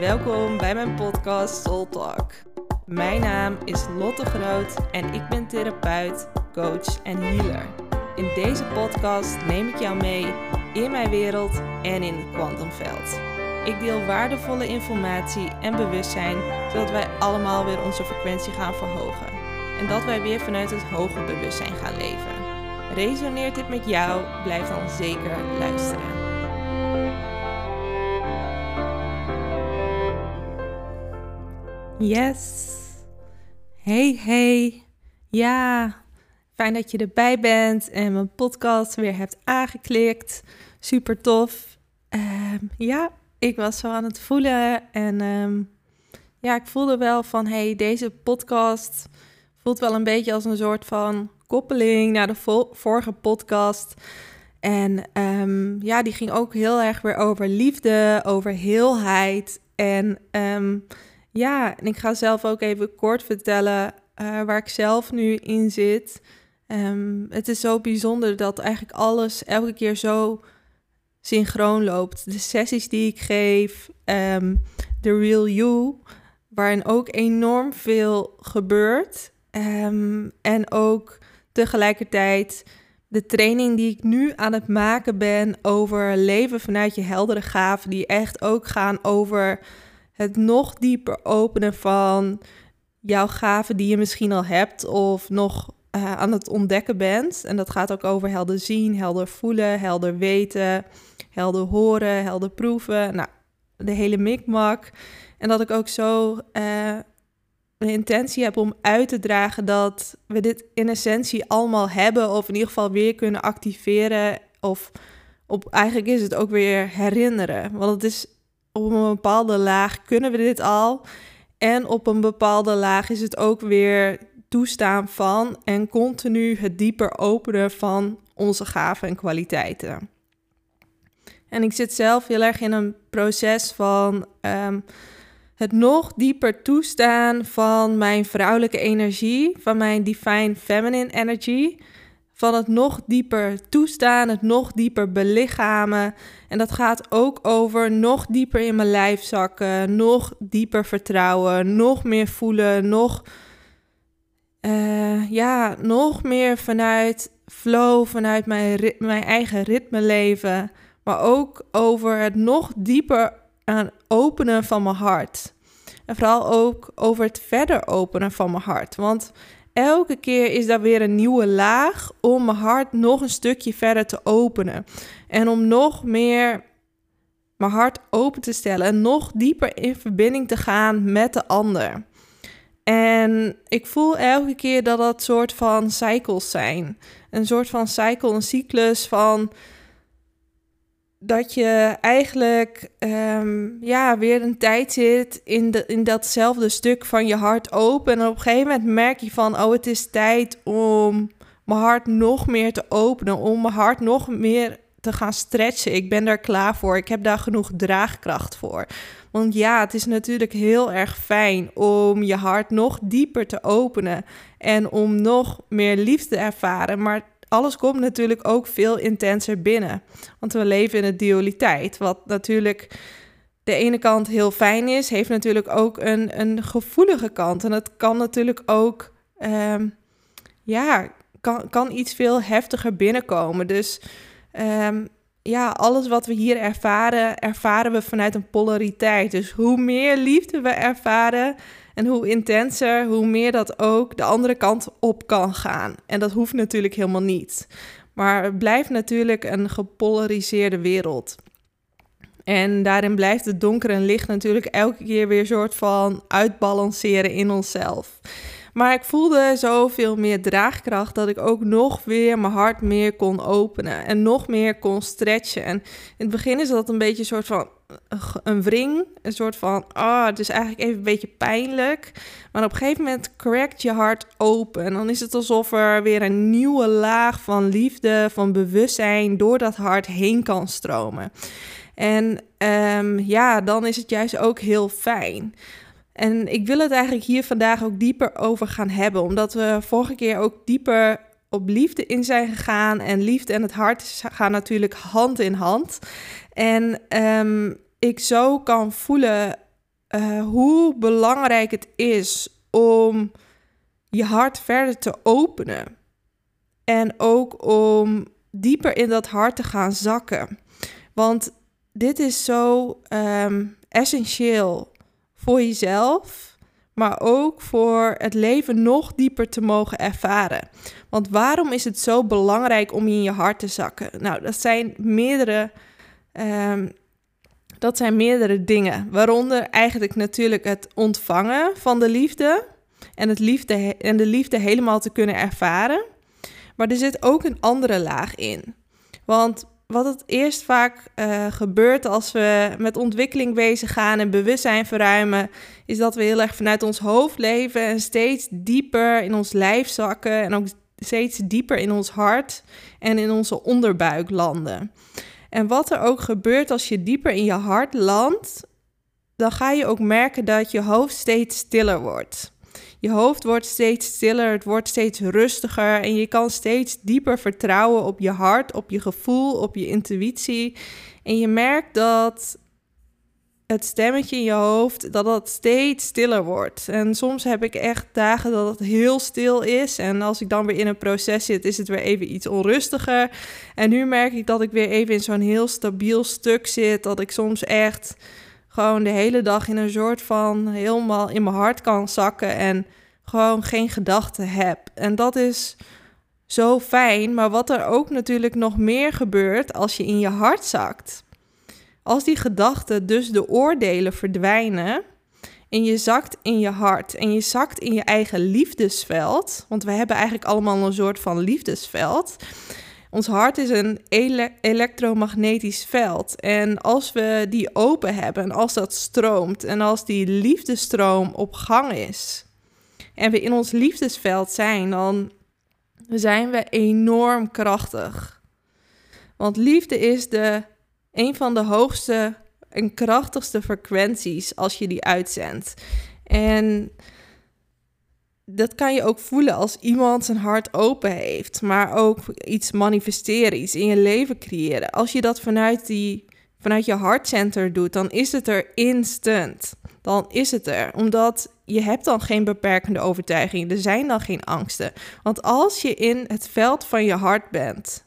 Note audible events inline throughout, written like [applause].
Welkom bij mijn podcast Soul Talk. Mijn naam is Lotte Groot en ik ben therapeut, coach en healer. In deze podcast neem ik jou mee in mijn wereld en in het kwantumveld. Ik deel waardevolle informatie en bewustzijn, zodat wij allemaal weer onze frequentie gaan verhogen. En dat wij weer vanuit het hoger bewustzijn gaan leven. Resoneert dit met jou? Blijf dan zeker luisteren. Yes. Hey, hey. Ja, fijn dat je erbij bent en mijn podcast weer hebt aangeklikt. Super tof. Ehm, ja, ik was zo aan het voelen en ehm, ja, ik voelde wel van hey, deze podcast voelt wel een beetje als een soort van koppeling naar de vorige podcast. En um, ja, die ging ook heel erg weer over liefde, over heelheid. En ja, en ik ga zelf ook even kort vertellen uh, waar ik zelf nu in zit. Um, het is zo bijzonder dat eigenlijk alles elke keer zo synchroon loopt. De sessies die ik geef, um, The Real You, waarin ook enorm veel gebeurt. Um, en ook tegelijkertijd de training die ik nu aan het maken ben over leven vanuit je heldere gaven, die echt ook gaan over het nog dieper openen van jouw gaven die je misschien al hebt of nog uh, aan het ontdekken bent. En dat gaat ook over helder zien, helder voelen, helder weten, helder horen, helder proeven. Nou, de hele mikmak. En dat ik ook zo uh, een intentie heb om uit te dragen dat we dit in essentie allemaal hebben, of in ieder geval weer kunnen activeren. Of op, eigenlijk is het ook weer herinneren. Want het is op een bepaalde laag kunnen we dit al. En op een bepaalde laag is het ook weer toestaan van en continu het dieper openen van onze gaven en kwaliteiten. En ik zit zelf heel erg in een proces van um, het nog dieper toestaan van mijn vrouwelijke energie, van mijn divine feminine energy. Van het nog dieper toestaan, het nog dieper belichamen. En dat gaat ook over nog dieper in mijn lijf zakken, nog dieper vertrouwen, nog meer voelen, nog, uh, ja, nog meer vanuit flow, vanuit mijn, mijn eigen ritme leven. Maar ook over het nog dieper aan openen van mijn hart. En vooral ook over het verder openen van mijn hart. Want elke keer is daar weer een nieuwe laag om mijn hart nog een stukje verder te openen. En om nog meer mijn hart open te stellen en nog dieper in verbinding te gaan met de ander. En ik voel elke keer dat dat soort van cycles zijn. Een soort van cycle, een cyclus van dat je eigenlijk um, ja, weer een tijd zit in, de, in datzelfde stuk van je hart open. En op een gegeven moment merk je van, oh, het is tijd om mijn hart nog meer te openen. Om mijn hart nog meer te gaan stretchen. Ik ben daar klaar voor. Ik heb daar genoeg draagkracht voor. Want ja, het is natuurlijk heel erg fijn om je hart nog dieper te openen. En om nog meer liefde te ervaren. Maar alles komt natuurlijk ook veel intenser binnen. Want we leven in een dualiteit. Wat natuurlijk de ene kant heel fijn is, heeft natuurlijk ook een, een gevoelige kant. En het kan natuurlijk ook, um, ja, kan, kan iets veel heftiger binnenkomen. Dus um, ja, alles wat we hier ervaren, ervaren we vanuit een polariteit. Dus hoe meer liefde we ervaren, en hoe intenser, hoe meer dat ook de andere kant op kan gaan. En dat hoeft natuurlijk helemaal niet. Maar het blijft natuurlijk een gepolariseerde wereld. En daarin blijft het donker en licht natuurlijk elke keer weer soort van uitbalanceren in onszelf. Maar ik voelde zoveel meer draagkracht dat ik ook nog weer mijn hart meer kon openen en nog meer kon stretchen. En in het begin is dat een beetje een soort van een wring, een soort van, ah, het is eigenlijk even een beetje pijnlijk. Maar op een gegeven moment crackt je hart open. En dan is het alsof er weer een nieuwe laag van liefde, van bewustzijn door dat hart heen kan stromen. En um, ja, dan is het juist ook heel fijn. En ik wil het eigenlijk hier vandaag ook dieper over gaan hebben, omdat we vorige keer ook dieper op liefde in zijn gegaan. En liefde en het hart gaan natuurlijk hand in hand. En um, ik zo kan voelen uh, hoe belangrijk het is om je hart verder te openen. En ook om dieper in dat hart te gaan zakken. Want dit is zo um, essentieel voor jezelf, maar ook voor het leven nog dieper te mogen ervaren. Want waarom is het zo belangrijk om in je hart te zakken? Nou, dat zijn meerdere. Um, dat zijn meerdere dingen, waaronder eigenlijk natuurlijk het ontvangen van de liefde en, het liefde en de liefde helemaal te kunnen ervaren. Maar er zit ook een andere laag in. Want wat het eerst vaak uh, gebeurt als we met ontwikkeling bezig gaan en bewustzijn verruimen, is dat we heel erg vanuit ons hoofd leven en steeds dieper in ons lijf zakken en ook steeds dieper in ons hart en in onze onderbuik landen. En wat er ook gebeurt als je dieper in je hart landt, dan ga je ook merken dat je hoofd steeds stiller wordt. Je hoofd wordt steeds stiller, het wordt steeds rustiger en je kan steeds dieper vertrouwen op je hart, op je gevoel, op je intuïtie. En je merkt dat het stemmetje in je hoofd, dat dat steeds stiller wordt. En soms heb ik echt dagen dat het heel stil is. En als ik dan weer in een proces zit, is het weer even iets onrustiger. En nu merk ik dat ik weer even in zo'n heel stabiel stuk zit. Dat ik soms echt gewoon de hele dag in een soort van helemaal in mijn hart kan zakken. En gewoon geen gedachten heb. En dat is zo fijn. Maar wat er ook natuurlijk nog meer gebeurt als je in je hart zakt als die gedachten, dus de oordelen, verdwijnen en je zakt in je hart en je zakt in je eigen liefdesveld, want we hebben eigenlijk allemaal een soort van liefdesveld. Ons hart is een elektromagnetisch veld. En als we die open hebben, als dat stroomt en als die liefdestroom op gang is en we in ons liefdesveld zijn, dan zijn we enorm krachtig. Want liefde is de een van de hoogste en krachtigste frequenties als je die uitzendt. En dat kan je ook voelen als iemand zijn hart open heeft, maar ook iets manifesteren, iets in je leven creëren. Als je dat vanuit, die, vanuit je hartcenter doet, dan is het er instant. Dan is het er, omdat je hebt dan geen beperkende overtuigingen, er zijn dan geen angsten. Want als je in het veld van je hart bent,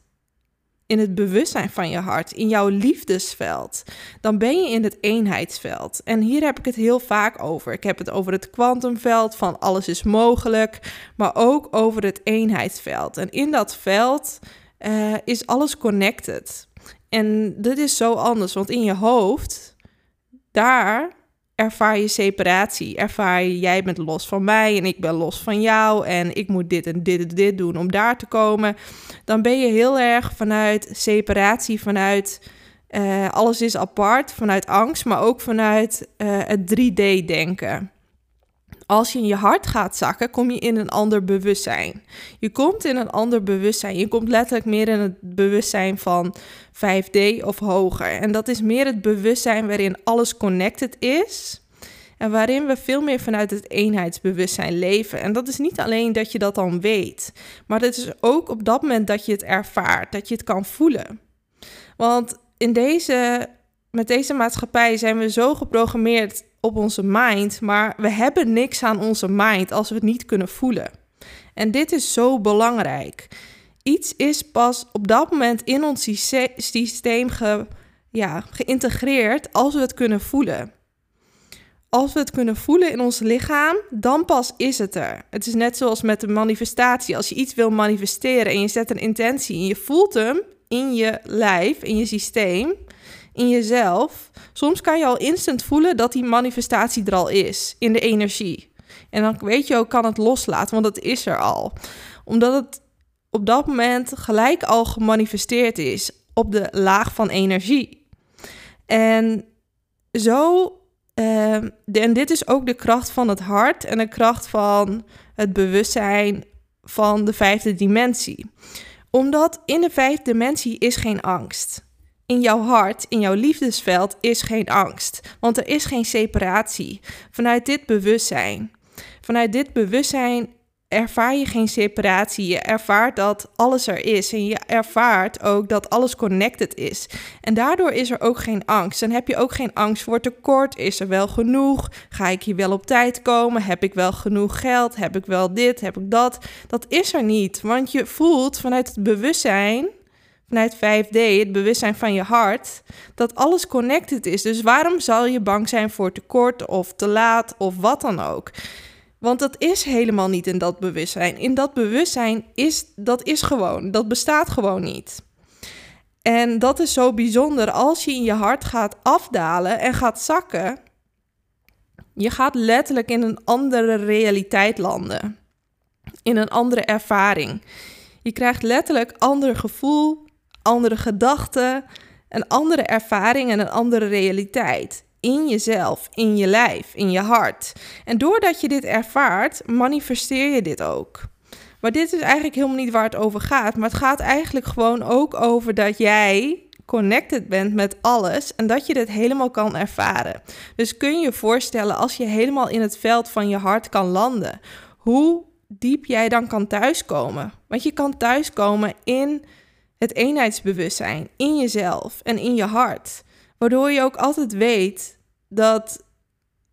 in het bewustzijn van je hart, in jouw liefdesveld, dan ben je in het eenheidsveld. En hier heb ik het heel vaak over. Ik heb het over het kwantumveld van alles is mogelijk, maar ook over het eenheidsveld. En in dat veld uh, is alles connected. En dit is zo anders, want in je hoofd, daar ervaar je separatie. Ervaar je, jij bent los van mij en ik ben los van jou en ik moet dit en dit en dit doen om daar te komen. Dan ben je heel erg vanuit separatie, vanuit uh, alles is apart, vanuit angst, maar ook vanuit uh, het 3D-denken als je in je hart gaat zakken, kom je in een ander bewustzijn. Je komt in een ander bewustzijn. Je komt letterlijk meer in het bewustzijn van 5D of hoger. En dat is meer het bewustzijn waarin alles connected is. En waarin we veel meer vanuit het eenheidsbewustzijn leven. En dat is niet alleen dat je dat dan weet, maar het is ook op dat moment dat je het ervaart, dat je het kan voelen. Want in deze, met deze maatschappij zijn we zo geprogrammeerd op onze mind, maar we hebben niks aan onze mind als we het niet kunnen voelen. En dit is zo belangrijk. Iets is pas op dat moment in ons systeem ja, geïntegreerd als we het kunnen voelen. Als we het kunnen voelen in ons lichaam, dan pas is het er. Het is net zoals met de manifestatie. Als je iets wil manifesteren en je zet een intentie en je voelt hem in je lijf, in je systeem, in jezelf. Soms kan je al instant voelen dat die manifestatie er al is, in de energie. En dan weet je ook, kan het loslaten, want het is er al. Omdat het op dat moment gelijk al gemanifesteerd is op de laag van energie. En zo, uh, en dit is ook de kracht van het hart en de kracht van het bewustzijn van de vijfde dimensie. Omdat in de vijfde dimensie is geen angst in jouw hart, in jouw liefdesveld, is geen angst. Want er is geen separatie. Vanuit dit bewustzijn. Vanuit dit bewustzijn ervaar je geen separatie. Je ervaart dat alles er is. En je ervaart ook dat alles connected is. En daardoor is er ook geen angst. Dan heb je ook geen angst voor tekort. Is er wel genoeg? Ga ik hier wel op tijd komen? Heb ik wel genoeg geld? Heb ik wel dit? Heb ik dat? Dat is er niet. Want je voelt vanuit het bewustzijn vanuit 5D, het bewustzijn van je hart, dat alles connected is. Dus waarom zal je bang zijn voor tekort of te laat of wat dan ook? Want dat is helemaal niet in dat bewustzijn. In dat bewustzijn is dat is gewoon, dat bestaat gewoon niet. En dat is zo bijzonder als je in je hart gaat afdalen en gaat zakken. Je gaat letterlijk in een andere realiteit landen. In een andere ervaring. Je krijgt letterlijk ander gevoel, andere gedachten, een andere ervaring en een andere realiteit. In jezelf, in je lijf, in je hart. En doordat je dit ervaart, manifesteer je dit ook. Maar dit is eigenlijk helemaal niet waar het over gaat. Maar het gaat eigenlijk gewoon ook over dat jij connected bent met alles en dat je dit helemaal kan ervaren. Dus kun je je voorstellen als je helemaal in het veld van je hart kan landen, hoe diep jij dan kan thuiskomen. Want je kan thuiskomen in het eenheidsbewustzijn in jezelf en in je hart. Waardoor je ook altijd weet dat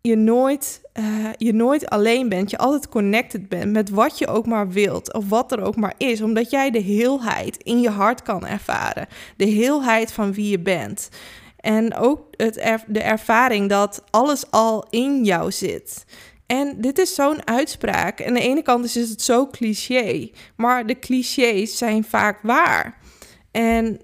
je nooit, uh, je nooit alleen bent. Je altijd connected bent met wat je ook maar wilt. Of wat er ook maar is. Omdat jij de heelheid in je hart kan ervaren. De heelheid van wie je bent. En ook het de ervaring dat alles al in jou zit. En dit is zo'n uitspraak. Aan de ene kant is het zo cliché. Maar de clichés zijn vaak waar. En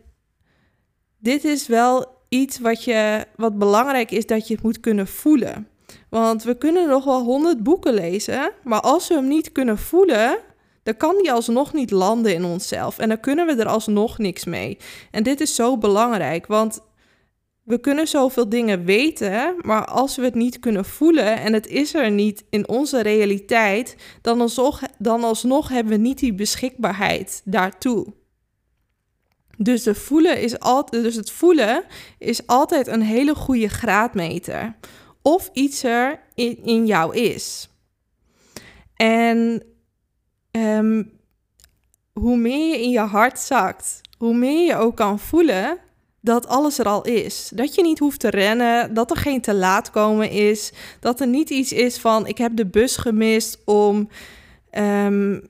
dit is wel iets wat, je, wat belangrijk is dat je het moet kunnen voelen. Want we kunnen nog wel honderd boeken lezen, maar als we hem niet kunnen voelen, dan kan die alsnog niet landen in onszelf. En dan kunnen we er alsnog niks mee. En dit is zo belangrijk, want we kunnen zoveel dingen weten, maar als we het niet kunnen voelen en het is er niet in onze realiteit, dan alsnog, dan alsnog hebben we niet die beschikbaarheid daartoe. Dus, voelen is dus het voelen is altijd een hele goede graadmeter. Of iets er in, in jou is. En ehm, hoe meer je in je hart zakt, hoe meer je ook kan voelen dat alles er al is. Dat je niet hoeft te rennen, dat er geen te laat komen is, dat er niet iets is van ik heb de bus gemist om ehm,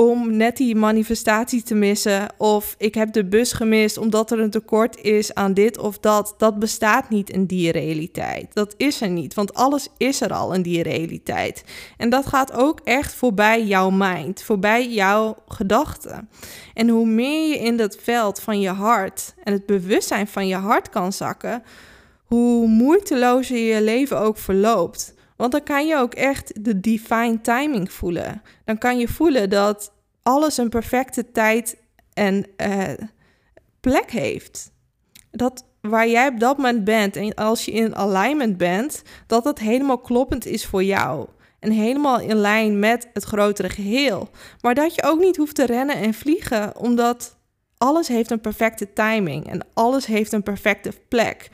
om net die manifestatie te missen. Of ik heb de bus gemist omdat er een tekort is aan dit of dat. Dat bestaat niet in die realiteit. Dat is er niet, want alles is er al in die realiteit. En dat gaat ook echt voorbij jouw mind, voorbij jouw gedachten. En hoe meer je in dat veld van je hart en het bewustzijn van je hart kan zakken, hoe moeitelozer je leven ook verloopt. Want dan kan je ook echt de divine timing voelen. Dan kan je voelen dat alles een perfecte tijd en uh, plek heeft. Dat waar jij op dat moment bent en als je in alignment bent, dat het helemaal kloppend is voor jou. En helemaal in lijn met het grotere geheel. Maar dat je ook niet hoeft te rennen en vliegen, omdat alles heeft een perfecte timing en alles heeft een perfecte plek.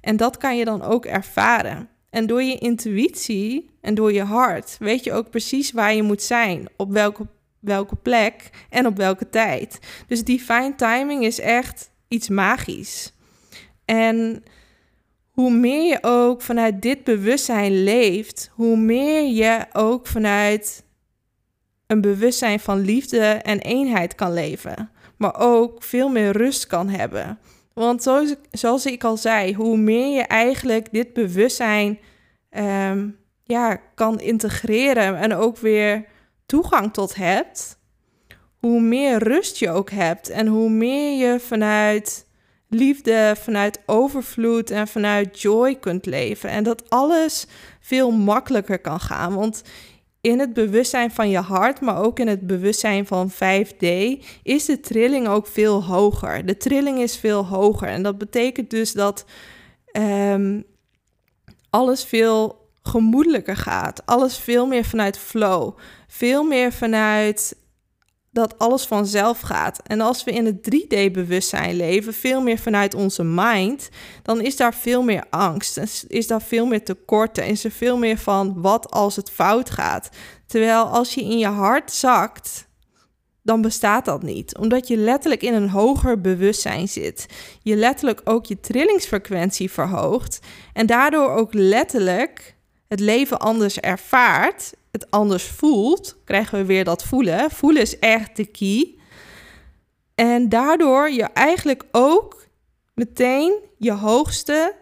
En dat kan je dan ook ervaren. En door je intuïtie en door je hart weet je ook precies waar je moet zijn, op welke, welke plek en op welke tijd. Dus divine timing is echt iets magisch. En hoe meer je ook vanuit dit bewustzijn leeft, hoe meer je ook vanuit een bewustzijn van liefde en eenheid kan leven. Maar ook veel meer rust kan hebben. Want zoals ik, zoals ik al zei, hoe meer je eigenlijk dit bewustzijn um, ja, kan integreren en ook weer toegang tot hebt, hoe meer rust je ook hebt en hoe meer je vanuit liefde, vanuit overvloed en vanuit joy kunt leven. En dat alles veel makkelijker kan gaan. Want in het bewustzijn van je hart, maar ook in het bewustzijn van 5D, is de trilling ook veel hoger. De trilling is veel hoger. En dat betekent dus dat um, alles veel gemoedelijker gaat. Alles veel meer vanuit flow. Veel meer vanuit dat alles vanzelf gaat. En als we in het 3D-bewustzijn leven, veel meer vanuit onze mind, dan is daar veel meer angst. Is daar veel meer tekort. En is er veel meer van wat als het fout gaat. Terwijl als je in je hart zakt, dan bestaat dat niet. Omdat je letterlijk in een hoger bewustzijn zit. Je letterlijk ook je trillingsfrequentie verhoogt. En daardoor ook letterlijk het leven anders ervaart het anders voelt, krijgen we weer dat voelen. Voelen is echt de key. En daardoor je eigenlijk ook meteen je hoogste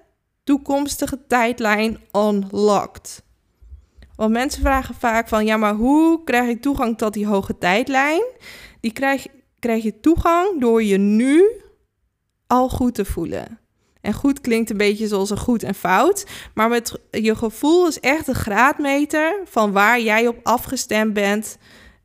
toekomstige tijdlijn unlocked. Want mensen vragen vaak van, ja, maar hoe krijg ik toegang tot die hoge tijdlijn? Die krijg, krijg je toegang door je nu al goed te voelen. En goed klinkt een beetje zoals een goed en fout. Maar met je gevoel is echt een graadmeter van waar jij op afgestemd bent.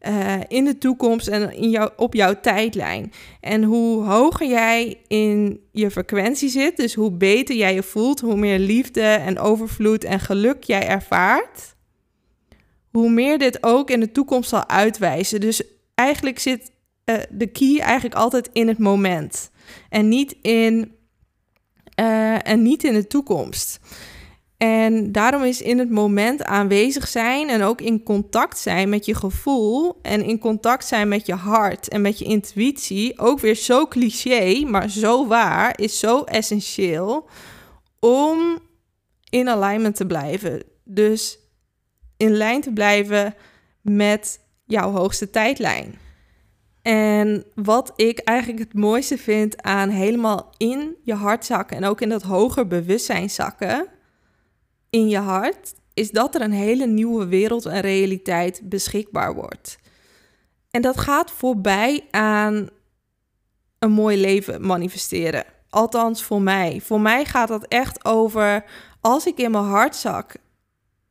Uh, in de toekomst en in jou, op jouw tijdlijn. En hoe hoger jij in je frequentie zit, dus hoe beter jij je voelt, hoe meer liefde en overvloed en geluk jij ervaart, hoe meer dit ook in de toekomst zal uitwijzen. Dus eigenlijk zit uh, de key eigenlijk altijd in het moment en niet in uh, en niet in de toekomst. En daarom is in het moment aanwezig zijn en ook in contact zijn met je gevoel en in contact zijn met je hart en met je intuïtie ook weer zo cliché, maar zo waar, is zo essentieel om in alignment te blijven. Dus in lijn te blijven met jouw hoogste tijdlijn. En wat ik eigenlijk het mooiste vind aan helemaal in je hart zakken en ook in dat hoger bewustzijn zakken in je hart, is dat er een hele nieuwe wereld en realiteit beschikbaar wordt. En dat gaat voorbij aan een mooi leven manifesteren. Althans voor mij. Voor mij gaat dat echt over als ik in mijn hart zak,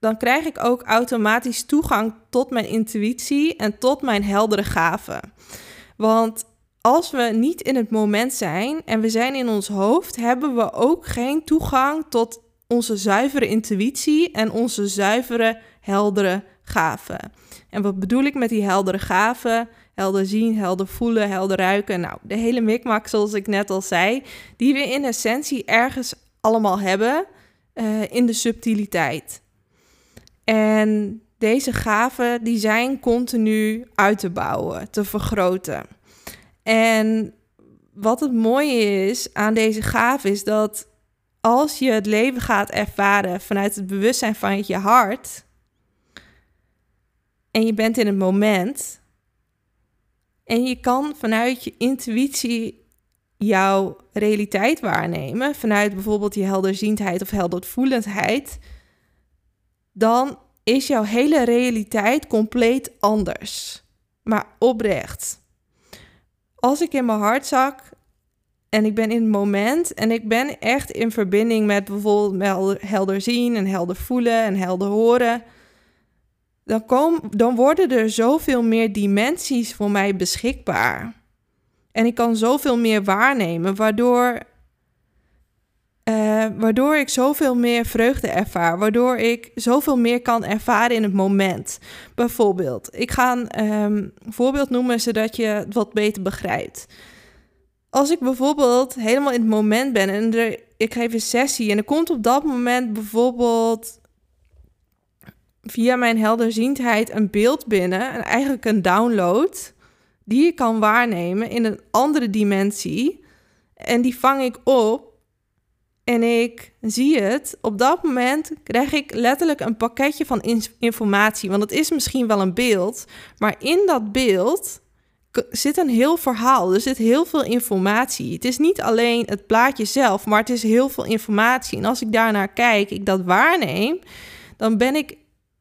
dan krijg ik ook automatisch toegang tot mijn intuïtie en tot mijn heldere gaven. Want als we niet in het moment zijn en we zijn in ons hoofd, hebben we ook geen toegang tot onze zuivere intuïtie en onze zuivere, heldere gaven. En wat bedoel ik met die heldere gaven? Helder zien, helder voelen, helder ruiken. Nou, de hele mikmak, zoals ik net al zei, die we in essentie ergens allemaal hebben uh, in de subtiliteit. En deze gaven die zijn continu uit te bouwen, te vergroten. En wat het mooie is aan deze gave is dat als je het leven gaat ervaren vanuit het bewustzijn van je hart en je bent in het moment en je kan vanuit je intuïtie jouw realiteit waarnemen, vanuit bijvoorbeeld je helderziendheid of heldervoelendheid, dan is jouw hele realiteit compleet anders, maar oprecht. Als ik in mijn hart zak en ik ben in het moment en ik ben echt in verbinding met bijvoorbeeld helder zien en helder voelen en helder horen, dan, kom, dan worden er zoveel meer dimensies voor mij beschikbaar. En ik kan zoveel meer waarnemen, waardoor uh, waardoor ik zoveel meer vreugde ervaar. Waardoor ik zoveel meer kan ervaren in het moment. Bijvoorbeeld, ik ga een um, voorbeeld noemen zodat je het wat beter begrijpt. Als ik bijvoorbeeld helemaal in het moment ben en ik geef een sessie en er komt op dat moment bijvoorbeeld via mijn helderziendheid een beeld binnen, en eigenlijk een download, die ik kan waarnemen in een andere dimensie. En die vang ik op en ik zie het, op dat moment krijg ik letterlijk een pakketje van informatie. Want het is misschien wel een beeld, maar in dat beeld zit een heel verhaal. Er zit heel veel informatie. Het is niet alleen het plaatje zelf, maar het is heel veel informatie. En als ik daarnaar kijk, ik dat waarneem, dan ben ik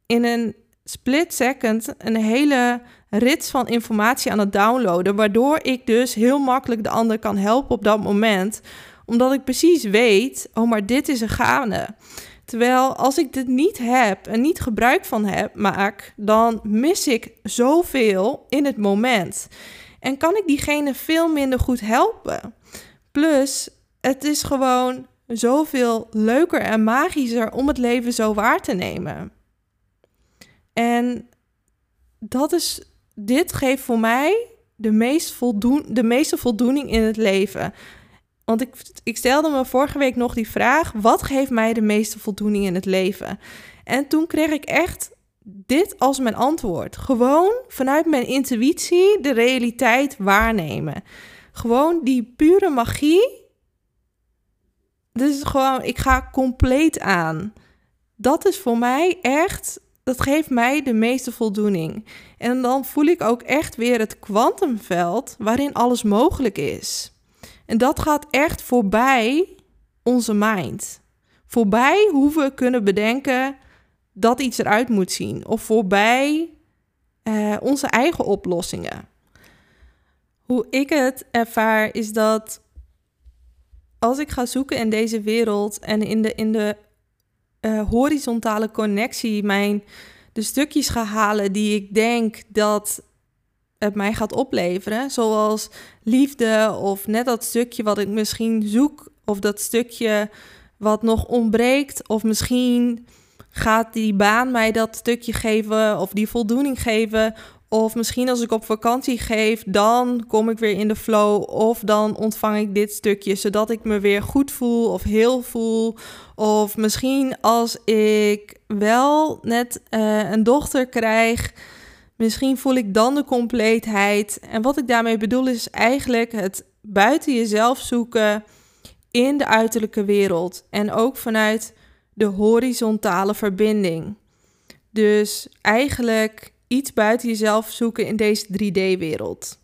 in een split second een hele rits van informatie aan het downloaden, waardoor ik dus heel makkelijk de ander kan helpen op dat moment omdat ik precies weet, oh maar dit is een gaande. Terwijl als ik dit niet heb en niet gebruik van heb, maak, dan mis ik zoveel in het moment. En kan ik diegene veel minder goed helpen. Plus, het is gewoon zoveel leuker en magischer om het leven zo waar te nemen. En dat is, dit geeft voor mij de, meest voldoen, de meeste voldoening in het leven? Want ik, stelde me vorige week nog die vraag: wat geeft mij de meeste voldoening in het leven? En toen kreeg ik echt dit als mijn antwoord. Gewoon vanuit mijn intuïtie de realiteit waarnemen. Gewoon die pure magie. Dus gewoon, ik ga compleet aan. Dat is voor mij echt, dat geeft mij de meeste voldoening. En dan voel ik ook echt weer het kwantumveld waarin alles mogelijk is. En dat gaat echt voorbij onze mind. Voorbij hoe we kunnen bedenken dat iets eruit moet zien. Of voorbij uh, onze eigen oplossingen. Hoe ik het ervaar is dat als ik ga zoeken in deze wereld en in de, in de uh, horizontale connectie mijn de stukjes ga halen die ik denk dat het mij gaat opleveren, zoals liefde of net dat stukje wat ik misschien zoek of dat stukje wat nog ontbreekt of misschien gaat die baan mij dat stukje geven of die voldoening geven of misschien als ik op vakantie geef, dan kom ik weer in de flow. Of dan ontvang ik dit stukje, zodat ik me weer goed voel of heel voel. Of misschien als ik wel net uh, een dochter krijg, misschien voel ik dan de compleetheid. En wat ik daarmee bedoel is eigenlijk het buiten jezelf zoeken in de uiterlijke wereld. En ook vanuit de horizontale verbinding. Dus eigenlijk iets buiten jezelf zoeken in deze 3D-wereld.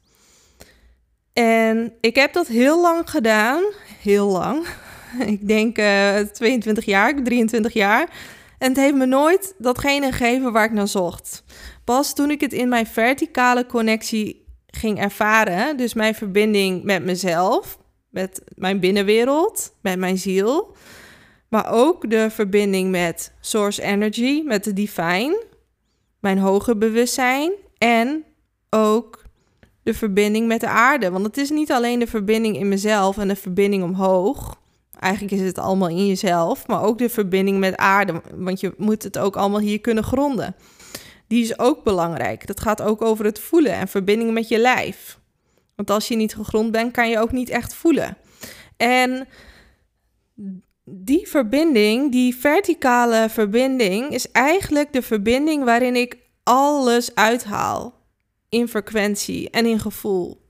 En ik heb dat heel lang gedaan. Heel lang. [laughs] Ik denk uh, eh, 22 jaar, 23 jaar. En het heeft me nooit datgene gegeven waar ik naar zocht. Pas toen ik het in mijn verticale connectie ging ervaren, dus mijn verbinding met mezelf, met mijn binnenwereld, met mijn ziel, maar ook de verbinding met source energy, met de divine, mijn hoger bewustzijn en ook de verbinding met de aarde. Want het is niet alleen de verbinding in mezelf en de verbinding omhoog. Eigenlijk is het allemaal in jezelf, maar ook de verbinding met aarde. Want je moet het ook allemaal hier kunnen gronden. Die is ook belangrijk. Dat gaat ook over het voelen en verbinding met je lijf. Want als je niet gegrond bent, kan je ook niet echt voelen. En die verbinding, die verticale verbinding, is eigenlijk de verbinding waarin ik alles uithaal. In frequentie en in gevoel.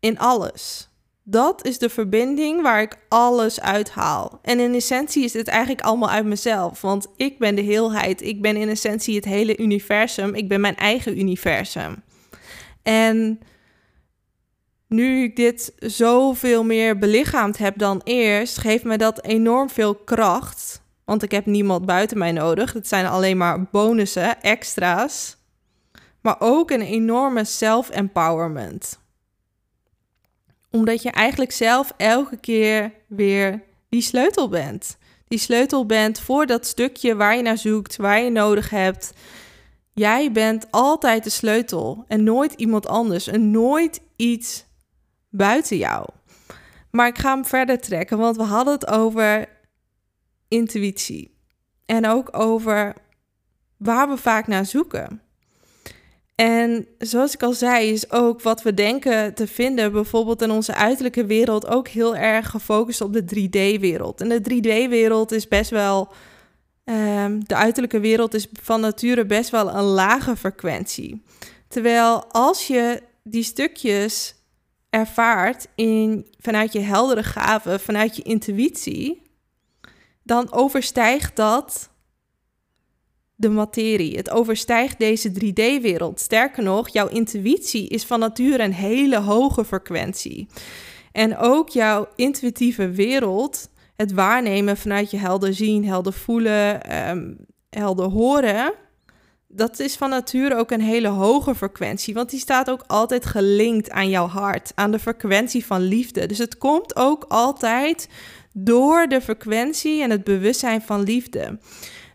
In alles. Dat is de verbinding waar ik alles uithaal. En in essentie is dit eigenlijk allemaal uit mezelf. Want ik ben de heelheid. Ik ben in essentie het hele universum. Ik ben mijn eigen universum. En nu ik dit zoveel meer belichaamd heb dan eerst, geeft me dat enorm veel kracht. Want ik heb niemand buiten mij nodig. Het zijn alleen maar bonussen, extra's. Maar ook een enorme self-empowerment. Omdat je eigenlijk zelf elke keer weer die sleutel bent. Die sleutel bent voor dat stukje waar je naar zoekt, waar je nodig hebt. Jij bent altijd de sleutel en nooit iemand anders en nooit iets buiten jou. Maar ik ga hem verder trekken, want we hadden het over intuïtie. En ook over waar we vaak naar zoeken. En zoals ik al zei, is ook wat we denken te vinden, bijvoorbeeld in onze uiterlijke wereld, ook heel erg gefocust op de 3D-wereld. En de 3D-wereld is best wel. Um, de uiterlijke wereld is van nature best wel een lage frequentie. Terwijl als je die stukjes ervaart in, vanuit je heldere gaven, vanuit je intuïtie, dan overstijgt dat de materie. Het overstijgt deze 3D-wereld. Sterker nog, jouw intuïtie is van nature een hele hoge frequentie. En ook jouw intuïtieve wereld, het waarnemen vanuit je helder zien, helder voelen, um, helder horen, dat is van nature ook een hele hoge frequentie, want die staat ook altijd gelinkt aan jouw hart, aan de frequentie van liefde. Dus het komt ook altijd door de frequentie en het bewustzijn van liefde.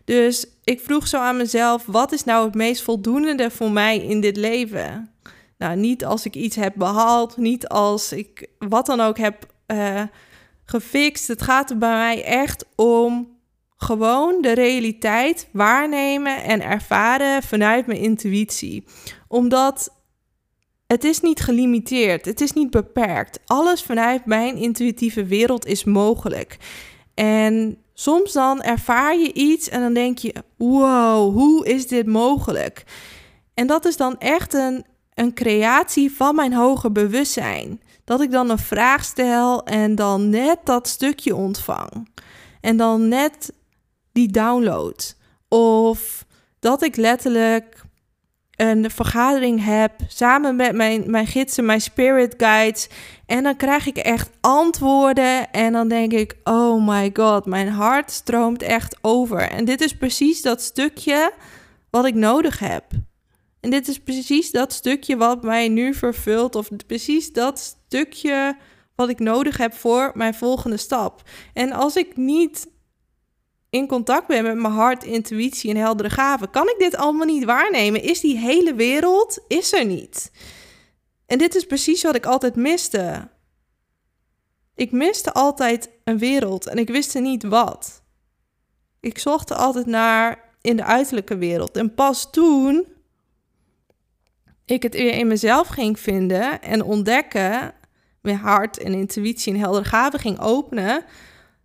Dus ik vroeg zo aan mezelf: wat is nou het meest voldoende voor mij in dit leven? Nou, niet als ik iets heb behaald, niet als ik wat dan ook heb uh, gefixt. Het gaat er bij mij echt om gewoon de realiteit waarnemen en ervaren vanuit mijn intuïtie. Omdat het is niet gelimiteerd, het is niet beperkt. Alles vanuit mijn intuïtieve wereld is mogelijk. En soms dan ervaar je iets en dan denk je: wow, hoe is dit mogelijk? En dat is dan echt een, een creatie van mijn hoger bewustzijn. Dat ik dan een vraag stel en dan net dat stukje ontvang. En dan net die download. Of dat ik letterlijk een vergadering heb samen met mijn, mijn gidsen, mijn spirit guides. En dan krijg ik echt antwoorden. En dan denk ik: oh my god, mijn hart stroomt echt over. En dit is precies dat stukje wat ik nodig heb. En dit is precies dat stukje wat mij nu vervult. Of precies dat stukje wat ik nodig heb voor mijn volgende stap. En als ik niet in contact ben met mijn hart, intuïtie en heldere gaven, kan ik dit allemaal niet waarnemen. Is die hele wereld is er niet. En dit is precies wat ik altijd miste. Ik miste altijd een wereld en ik wist niet wat. Ik zocht er altijd naar in de uiterlijke wereld. En pas toen ik het weer in mezelf ging vinden en ontdekken, mijn hart en intuïtie en heldere gaven ging openen,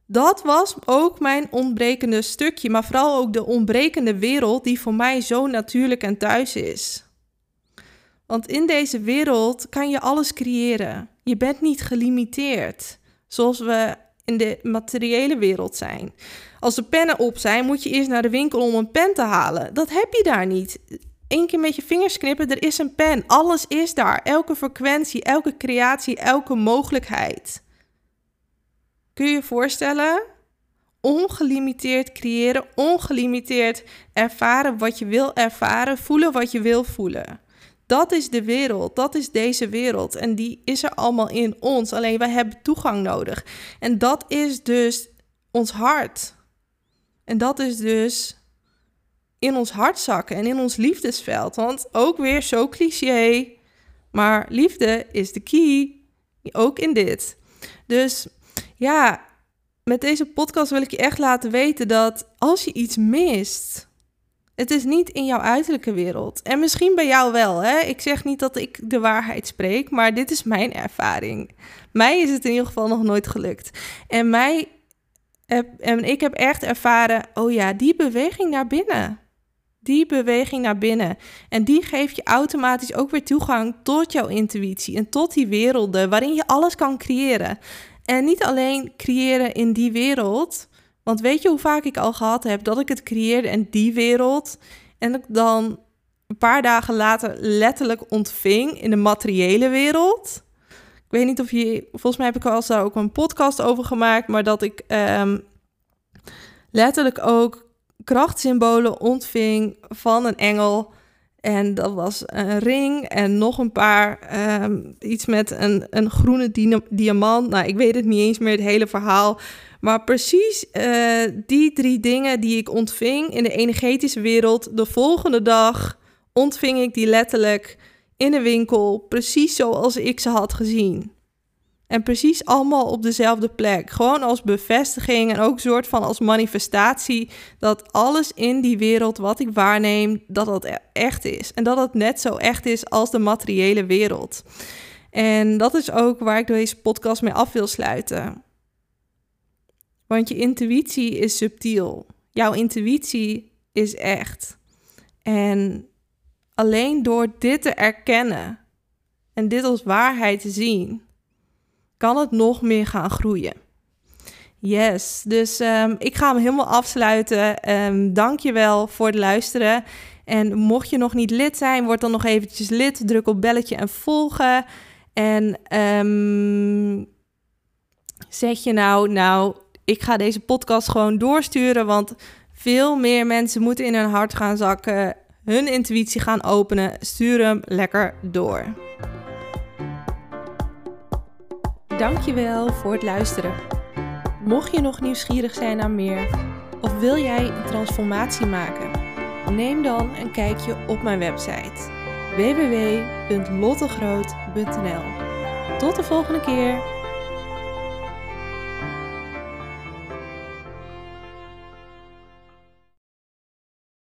dat was ook mijn ontbrekende stukje, maar vooral ook de ontbrekende wereld die voor mij zo natuurlijk en thuis is. Want in deze wereld kan je alles creëren. Je bent niet gelimiteerd, zoals we in de materiële wereld zijn. Als de pennen op zijn, moet je eerst naar de winkel om een pen te halen. Dat heb je daar niet. Eén keer met je vingers knippen, er is een pen. Alles is daar. Elke frequentie, elke creatie, elke mogelijkheid. Kun je je voorstellen? Ongelimiteerd creëren, ongelimiteerd ervaren wat je wil ervaren, voelen wat je wil voelen. Dat is de wereld, dat is deze wereld en die is er allemaal in ons. Alleen wij hebben toegang nodig. En dat is dus ons hart. En dat is dus in ons hart zakken en in ons liefdesveld. Want ook weer zo cliché, maar liefde is de key, ook in dit. Dus ja, met deze podcast wil ik je echt laten weten dat als je iets mist, het is niet in jouw uiterlijke wereld. En misschien bij jou wel. Hè? Ik zeg niet dat ik de waarheid spreek, maar dit is mijn ervaring. Mij is het in ieder geval nog nooit gelukt. En, mij en ik heb echt ervaren, oh ja, die beweging naar binnen. Die beweging naar binnen. En die geeft je automatisch ook weer toegang tot jouw intuïtie en tot die werelden waarin je alles kan creëren. En niet alleen creëren in die wereld. Want weet je hoe vaak ik al gehad heb dat ik het creëerde in die wereld. En ik dan een paar dagen later letterlijk ontving in de materiële wereld. Ik weet niet of je. Volgens mij heb ik al daar ook een podcast over gemaakt. Maar dat ik um, letterlijk ook krachtsymbolen ontving van een engel. En dat was een ring en nog een paar, ehm, iets met een, een groene diamant. Nou, ik weet het niet eens meer, het hele verhaal. Maar precies uh, die drie dingen die ik ontving in de energetische wereld, de volgende dag ontving ik die letterlijk in de winkel, precies zoals ik ze had gezien. En precies allemaal op dezelfde plek. Gewoon als bevestiging en ook een soort van als manifestatie dat alles in die wereld wat ik waarneem, dat dat e- echt is. En dat het net zo echt is als de materiële wereld. En dat is ook waar ik deze podcast mee af wil sluiten. Want je intuïtie is subtiel. Jouw intuïtie is echt. En alleen door dit te erkennen en dit als waarheid te zien, kan het nog meer gaan groeien. Yes, dus um, ik ga hem helemaal afsluiten. Um, Dank je wel voor het luisteren. En mocht je nog niet lid zijn, word dan nog eventjes lid. Druk op belletje en volgen. En um, zeg je nou, nou, ik ga deze podcast gewoon doorsturen, want veel meer mensen moeten in hun hart gaan zakken, hun intuïtie gaan openen. Stuur hem lekker door. Dankjewel voor het luisteren. Mocht je nog nieuwsgierig zijn naar meer of wil jij een transformatie maken, neem dan een kijkje op mijn website www.lottegroot.nl. Tot de volgende keer.